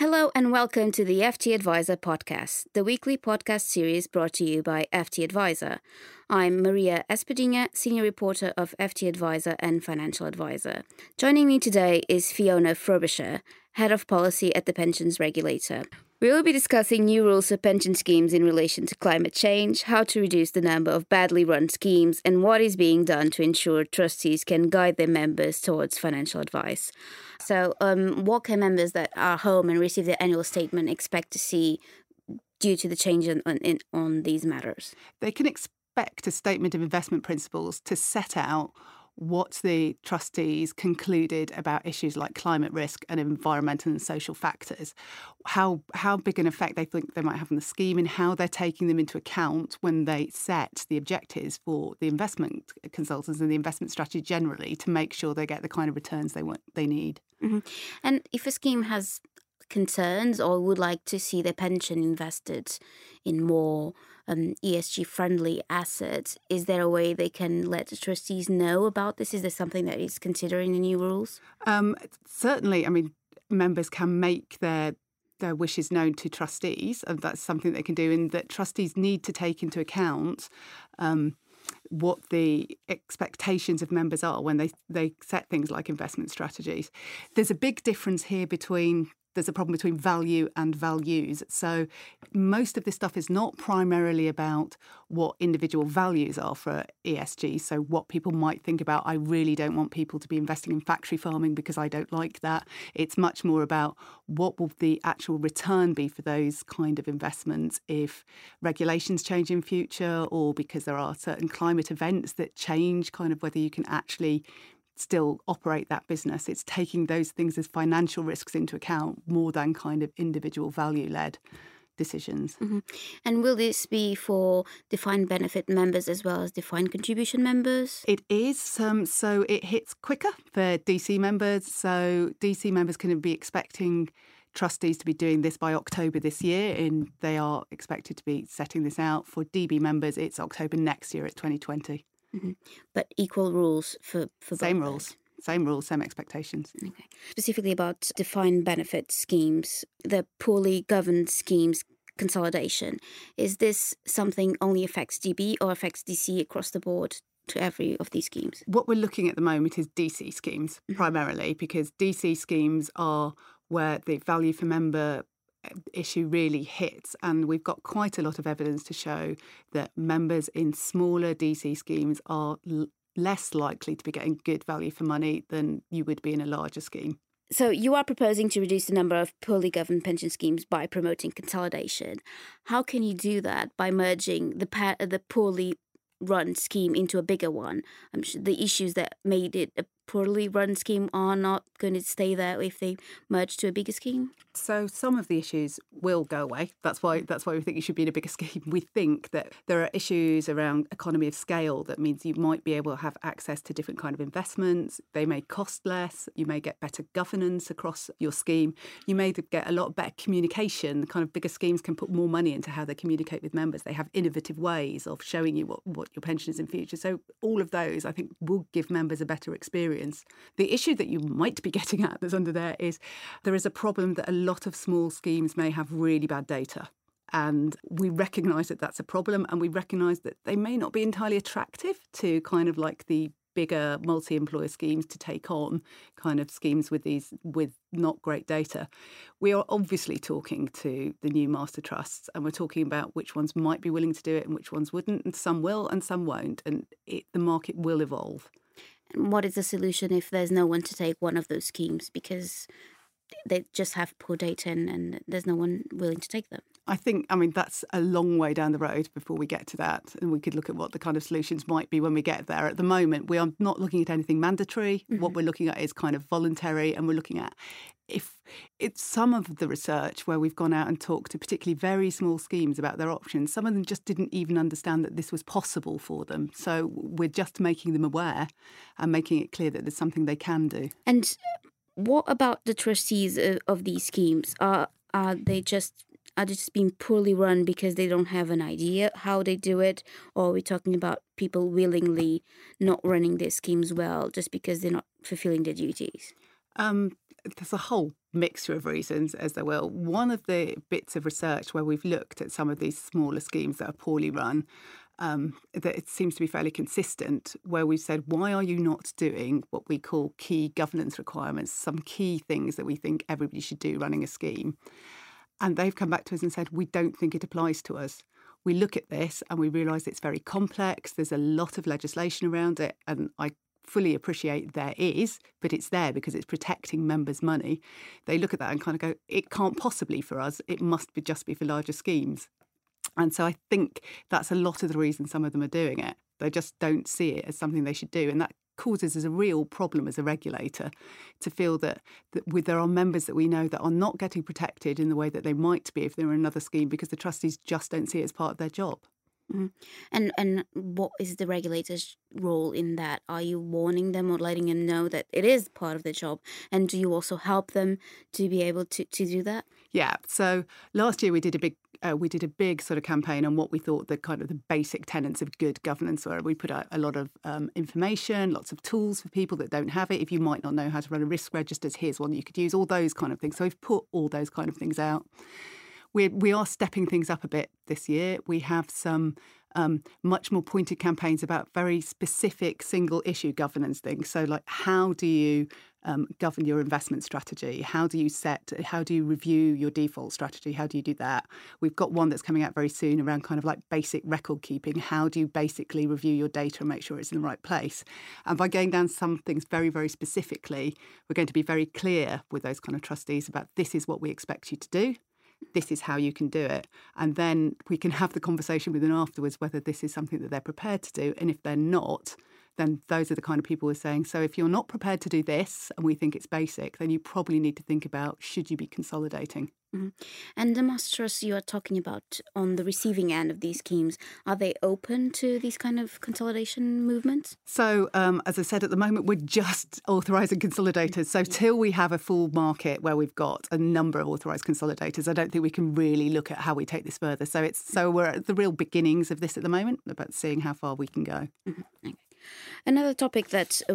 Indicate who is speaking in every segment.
Speaker 1: Hello and welcome to the FT Advisor podcast, the weekly podcast series brought to you by FT Advisor. I'm Maria Espadinha, senior reporter of FT Advisor and financial advisor. Joining me today is Fiona Frobisher, head of policy at the pensions regulator. We will be discussing new rules for pension schemes in relation to climate change, how to reduce the number of badly run schemes, and what is being done to ensure trustees can guide their members towards financial advice. So, um, what can members that are home and receive their annual statement expect to see due to the change in, in, on these matters?
Speaker 2: They can expect a statement of investment principles to set out what the trustees concluded about issues like climate risk and environmental and social factors, how how big an effect they think they might have on the scheme, and how they're taking them into account when they set the objectives for the investment consultants and the investment strategy generally to make sure they get the kind of returns they want they need.
Speaker 1: Mm-hmm. And if a scheme has concerns or would like to see their pension invested in more um, ESG friendly assets, is there a way they can let the trustees know about this? Is there something that is considering the new rules? Um,
Speaker 2: certainly, I mean, members can make their their wishes known to trustees, and that's something they can do. And that trustees need to take into account um, what the expectations of members are when they they set things like investment strategies. There's a big difference here between there's a problem between value and values. So most of this stuff is not primarily about what individual values are for ESG. So what people might think about, I really don't want people to be investing in factory farming because I don't like that. It's much more about what will the actual return be for those kind of investments if regulations change in future or because there are certain climate events that change kind of whether you can actually still operate that business. It's taking those things as financial risks into account more than kind of individual value led decisions. Mm-hmm.
Speaker 1: And will this be for defined benefit members as well as defined contribution members?
Speaker 2: It is. Um, so it hits quicker for DC members. So DC members can be expecting trustees to be doing this by October this year, and they are expected to be setting this out. For DB members, it's October next year, it's 2020. Mm-hmm.
Speaker 1: But equal rules for, for
Speaker 2: same rules. Same rules, same expectations.
Speaker 1: Okay. Specifically about defined benefit schemes, the poorly governed schemes consolidation. Is this something only affects DB or affects DC across the board to every of these schemes?
Speaker 2: What we're looking at the moment is DC schemes mm-hmm. primarily because DC schemes are where the value for member issue really hits. And we've got quite a lot of evidence to show that members in smaller DC schemes are l- less likely to be getting good value for money than you would be in a larger scheme.
Speaker 1: So you are proposing to reduce the number of poorly governed pension schemes by promoting consolidation. How can you do that by merging the pa- the poorly run scheme into a bigger one? Sure the issues that made it a poorly run scheme are not going to stay there if they merge to a bigger scheme?
Speaker 2: So some of the issues will go away. That's why that's why we think you should be in a bigger scheme. We think that there are issues around economy of scale that means you might be able to have access to different kind of investments. They may cost less. You may get better governance across your scheme. You may get a lot better communication. Kind of bigger schemes can put more money into how they communicate with members. They have innovative ways of showing you what, what your pension is in future. So all of those I think will give members a better experience experience. The issue that you might be getting at that's under there is there is a problem that a lot of small schemes may have really bad data. And we recognise that that's a problem, and we recognise that they may not be entirely attractive to kind of like the bigger multi-employer schemes to take on kind of schemes with these with not great data we are obviously talking to the new master trusts and we're talking about which ones might be willing to do it and which ones wouldn't and some will and some won't and it, the market will evolve
Speaker 1: what is the solution if there's no one to take one of those schemes because they just have poor data and, and there's no one willing to take them?
Speaker 2: I think, I mean, that's a long way down the road before we get to that. And we could look at what the kind of solutions might be when we get there. At the moment, we are not looking at anything mandatory. Mm-hmm. What we're looking at is kind of voluntary, and we're looking at if it's some of the research where we've gone out and talked to particularly very small schemes about their options, some of them just didn't even understand that this was possible for them. So we're just making them aware and making it clear that there's something they can do.
Speaker 1: And what about the trustees of these schemes? Are are they just are they just being poorly run because they don't have an idea how they do it, or are we talking about people willingly not running their schemes well just because they're not fulfilling their duties? Um,
Speaker 2: there's a whole mixture of reasons, as there will. One of the bits of research where we've looked at some of these smaller schemes that are poorly run, um, that it seems to be fairly consistent, where we've said, why are you not doing what we call key governance requirements, some key things that we think everybody should do running a scheme? And they've come back to us and said, we don't think it applies to us. We look at this and we realise it's very complex. There's a lot of legislation around it. And I fully appreciate there is, but it's there because it's protecting members' money. They look at that and kind of go, it can't possibly for us. It must be just be for larger schemes. And so I think that's a lot of the reason some of them are doing it. They just don't see it as something they should do. And that causes us a real problem as a regulator to feel that, that with, there are members that we know that are not getting protected in the way that they might be if they're in another scheme because the trustees just don't see it as part of their job.
Speaker 1: Mm. And and what is the regulator's role in that? Are you warning them or letting them know that it is part of their job? And do you also help them to be able to, to do that?
Speaker 2: Yeah. So last year we did a big uh, we did a big sort of campaign on what we thought the kind of the basic tenets of good governance were. We put out a lot of um, information, lots of tools for people that don't have it. If you might not know how to run a risk register, here's one you could use. All those kind of things. So we've put all those kind of things out. We we are stepping things up a bit this year. We have some um, much more pointed campaigns about very specific single issue governance things. So, like, how do you um, govern your investment strategy? How do you set, how do you review your default strategy? How do you do that? We've got one that's coming out very soon around kind of like basic record keeping. How do you basically review your data and make sure it's in the right place? And by going down some things very, very specifically, we're going to be very clear with those kind of trustees about this is what we expect you to do this is how you can do it. And then we can have the conversation with them afterwards whether this is something that they're prepared to do. And if they're not, then those are the kind of people we're saying. So if you're not prepared to do this and we think it's basic, then you probably need to think about should you be consolidating.
Speaker 1: Mm-hmm. And the masters you are talking about on the receiving end of these schemes, are they open to these kind of consolidation movements?
Speaker 2: So, um, as I said, at the moment, we're just authorising consolidators. So, till we have a full market where we've got a number of authorised consolidators, I don't think we can really look at how we take this further. So, it's so we're at the real beginnings of this at the moment, about seeing how far we can go.
Speaker 1: Mm-hmm. Okay. Another topic that uh,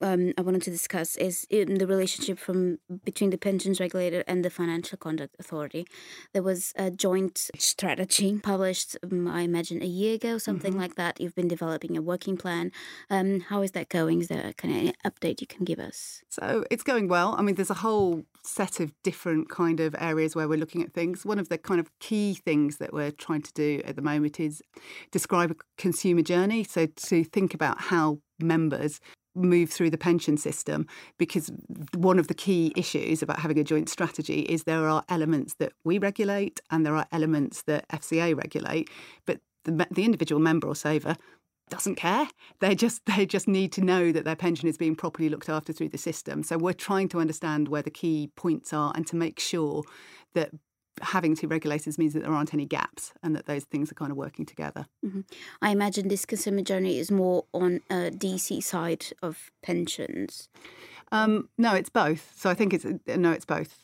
Speaker 1: um, I wanted to discuss is in the relationship from between the pensions regulator and the Financial Conduct Authority. There was a joint strategy published, um, I imagine, a year ago, something mm-hmm. like that. You've been developing a working plan. Um, how is that going? Is there a kind of update you can give us?
Speaker 2: So it's going well. I mean, there's a whole set of different kind of areas where we're looking at things. One of the kind of key things that we're trying to do at the moment is describe a consumer journey. So to think about how members move through the pension system because one of the key issues about having a joint strategy is there are elements that we regulate and there are elements that FCA regulate but the, the individual member or saver doesn't care. They just they just need to know that their pension is being properly looked after through the system. So we're trying to understand where the key points are and to make sure that having two regulators means that there aren't any gaps and that those things are kind of working together.
Speaker 1: Mm-hmm. I imagine this consumer journey is more on a DC side of pensions.
Speaker 2: Um, no, it's both. So I think it's no, it's both.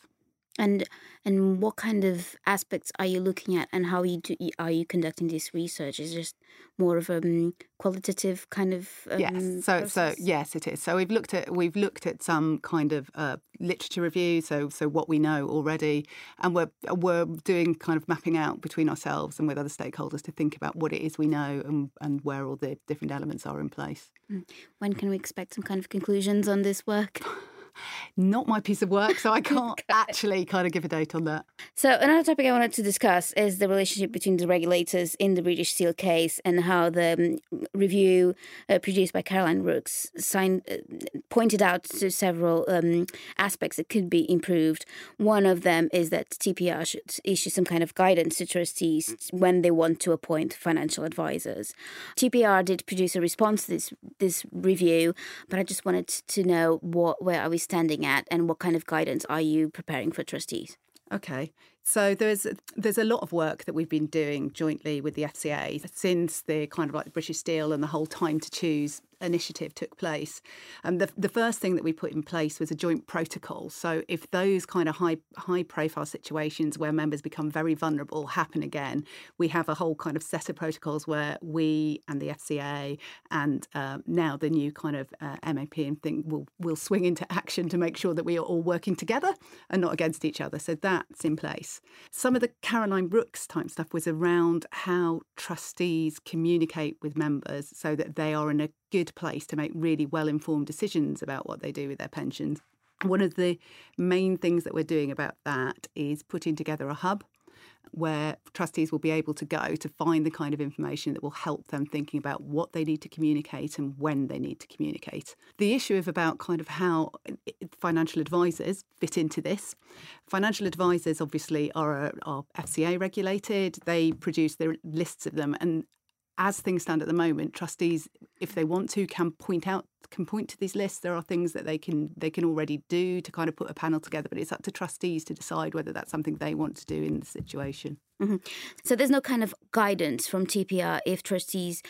Speaker 1: And and what kind of aspects are you looking at, and how you do, are you conducting this research? Is just more of a um, qualitative kind of um,
Speaker 2: yes. So
Speaker 1: process?
Speaker 2: so yes, it is. So we've looked at we've looked at some kind of uh, literature review. So so what we know already, and we're we're doing kind of mapping out between ourselves and with other stakeholders to think about what it is we know and and where all the different elements are in place.
Speaker 1: Mm. When can we expect some kind of conclusions on this work?
Speaker 2: not my piece of work, so I can't actually kind of give a date on that.
Speaker 1: So, another topic I wanted to discuss is the relationship between the regulators in the British Steel case and how the um, review uh, produced by Caroline Rookes signed, uh, pointed out to several um, aspects that could be improved. One of them is that TPR should issue some kind of guidance to trustees when they want to appoint financial advisors. TPR did produce a response to this this review, but I just wanted to know what where are we standing at and what kind of guidance are you preparing for trustees?
Speaker 2: Okay. So there's there's a lot of work that we've been doing jointly with the FCA since the kind of like the British Steel and the whole time to choose initiative took place. And the, the first thing that we put in place was a joint protocol. So if those kind of high high profile situations where members become very vulnerable happen again, we have a whole kind of set of protocols where we and the FCA and um, now the new kind of uh, MAP and thing will will swing into action to make sure that we are all working together and not against each other. So that's in place. Some of the Caroline Rookes type stuff was around how trustees communicate with members so that they are in a good place to make really well informed decisions about what they do with their pensions. One of the main things that we're doing about that is putting together a hub where trustees will be able to go to find the kind of information that will help them thinking about what they need to communicate and when they need to communicate. The issue of about kind of how eh, eh, financial advisors fit into this. Financial advisors obviously are, are FCA regulated. They produce their lists of them and as things stand at the moment, trustees, if they want to, can point out can point to these lists. There are things that they can they can already do to kind of put a panel together, but it's up to trustees to decide whether that's something they want to do in the situation.
Speaker 1: Mm-hmm. So there's no kind of guidance from TPR if trustees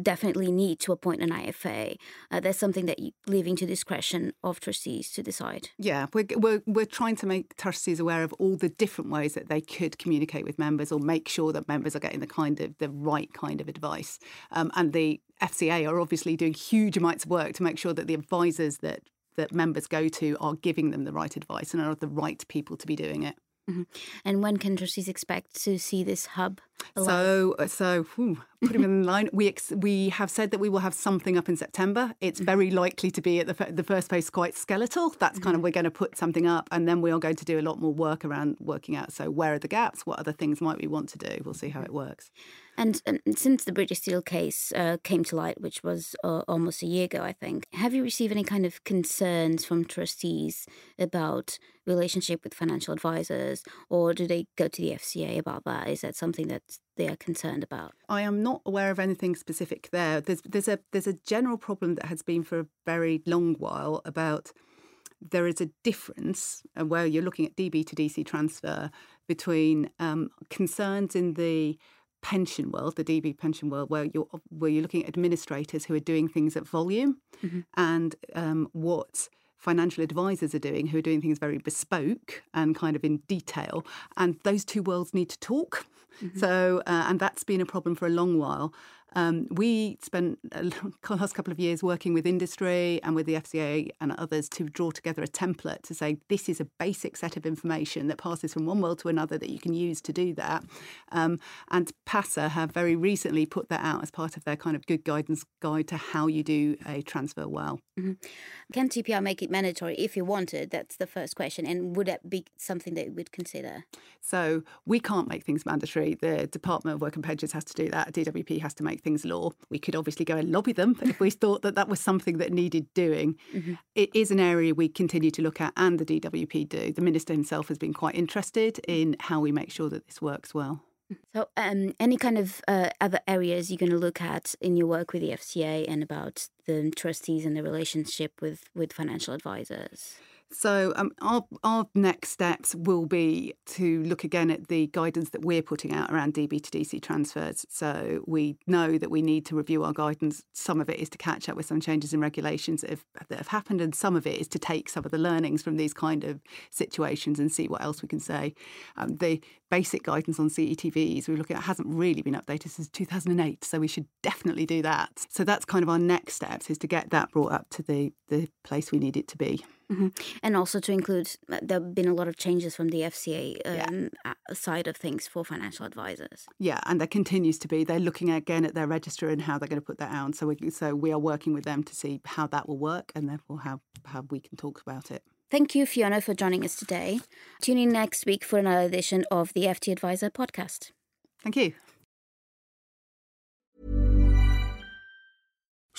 Speaker 1: definitely need to appoint an IFA. Uh, that's something that you leaving to discretion of trustees to decide.
Speaker 2: Yeah, we're, we're, we're trying to make trustees aware of all the different ways that they could communicate with members or make sure that members are getting the kind of the right kind of advice. Um, and the FCA are obviously doing huge amounts of work to make sure that the advisors that that members go to are giving them the right advice and are the right people to be doing it.
Speaker 1: Mm-hmm. And when can trustees expect to see this hub?
Speaker 2: Alive? So, uh, so whew, put him in line. We ex- we have said that we will have something up in September. It's mm-hmm. very likely to be at the f- the first phase quite skeletal. That's kind of mm-hmm. we're going to put something up, and then we are going to do a lot more work around working out. So, where are the gaps? What other things might we want to do? We'll see how it works.
Speaker 1: And um, since the British Steel case uh, came to light, which was uh, almost a year ago, I think, have you received any kind of concerns from trustees about relationship with financial advisors, or do they go to the FCA about that? Is that something that they are concerned about?
Speaker 2: I am not aware of anything specific there. There's there's a there's a general problem that has been for a very long while about there is a difference uh, where you're looking at DB to DC transfer between um, concerns in the pension world, the DB pension world, where you're where you're looking at administrators who are doing things at volume, mm-hmm. and um, what financial advisors are doing, who are doing things very bespoke and kind of in detail, and those two worlds need to talk. Mm-hmm. So, uh, and that's been a problem for a long while. Um, we spent the last couple of years working with industry and with the FCA and others to draw together a template to say this is a basic set of information that passes from one world to another that you can use to do that. Um, and PASA have very recently put that out as part of their kind of good guidance guide to how you do a transfer well.
Speaker 1: Mm-hmm. Can TPR make it mandatory if you wanted? That's the first question. And would that be something that you would consider?
Speaker 2: So we can't make things mandatory. The Department of Work and Pensions has to do that. DWP has to make things law. We could obviously go and lobby them if we thought that that was something that needed doing. Mm-hmm. It is an area we continue to look at, and the DWP do. The Minister himself has been quite interested in how we make sure that this works well.
Speaker 1: So, um, any kind of uh, other areas you're going to look at in your work with the FCA and about the trustees and the relationship with, with financial advisors?
Speaker 2: So um, our our next steps will be to look again at the guidance that we're putting out around DB to DC transfers. So we know that we need to review our guidance. Some of it is to catch up with some changes in regulations that have, that have happened, and some of it is to take some of the learnings from these kind of situations and see what else we can say. Um, the basic guidance on CETVs we're looking at hasn't really been updated since 2008, so we should definitely do that. So that's kind of our next steps is to get that brought up to the the place we need it to be.
Speaker 1: Mm-hmm. And also to include, uh, there have been a lot of changes from the FCA um, yeah. side of things for financial advisors.
Speaker 2: Yeah, and there continues to be. They're looking again at their register and how they're going to put that out. So we, so we are working with them to see how that will work and therefore how, how we can talk about it.
Speaker 1: Thank you, Fiona, for joining us today. Tune in next week for another edition of the FT Advisor podcast.
Speaker 2: Thank you.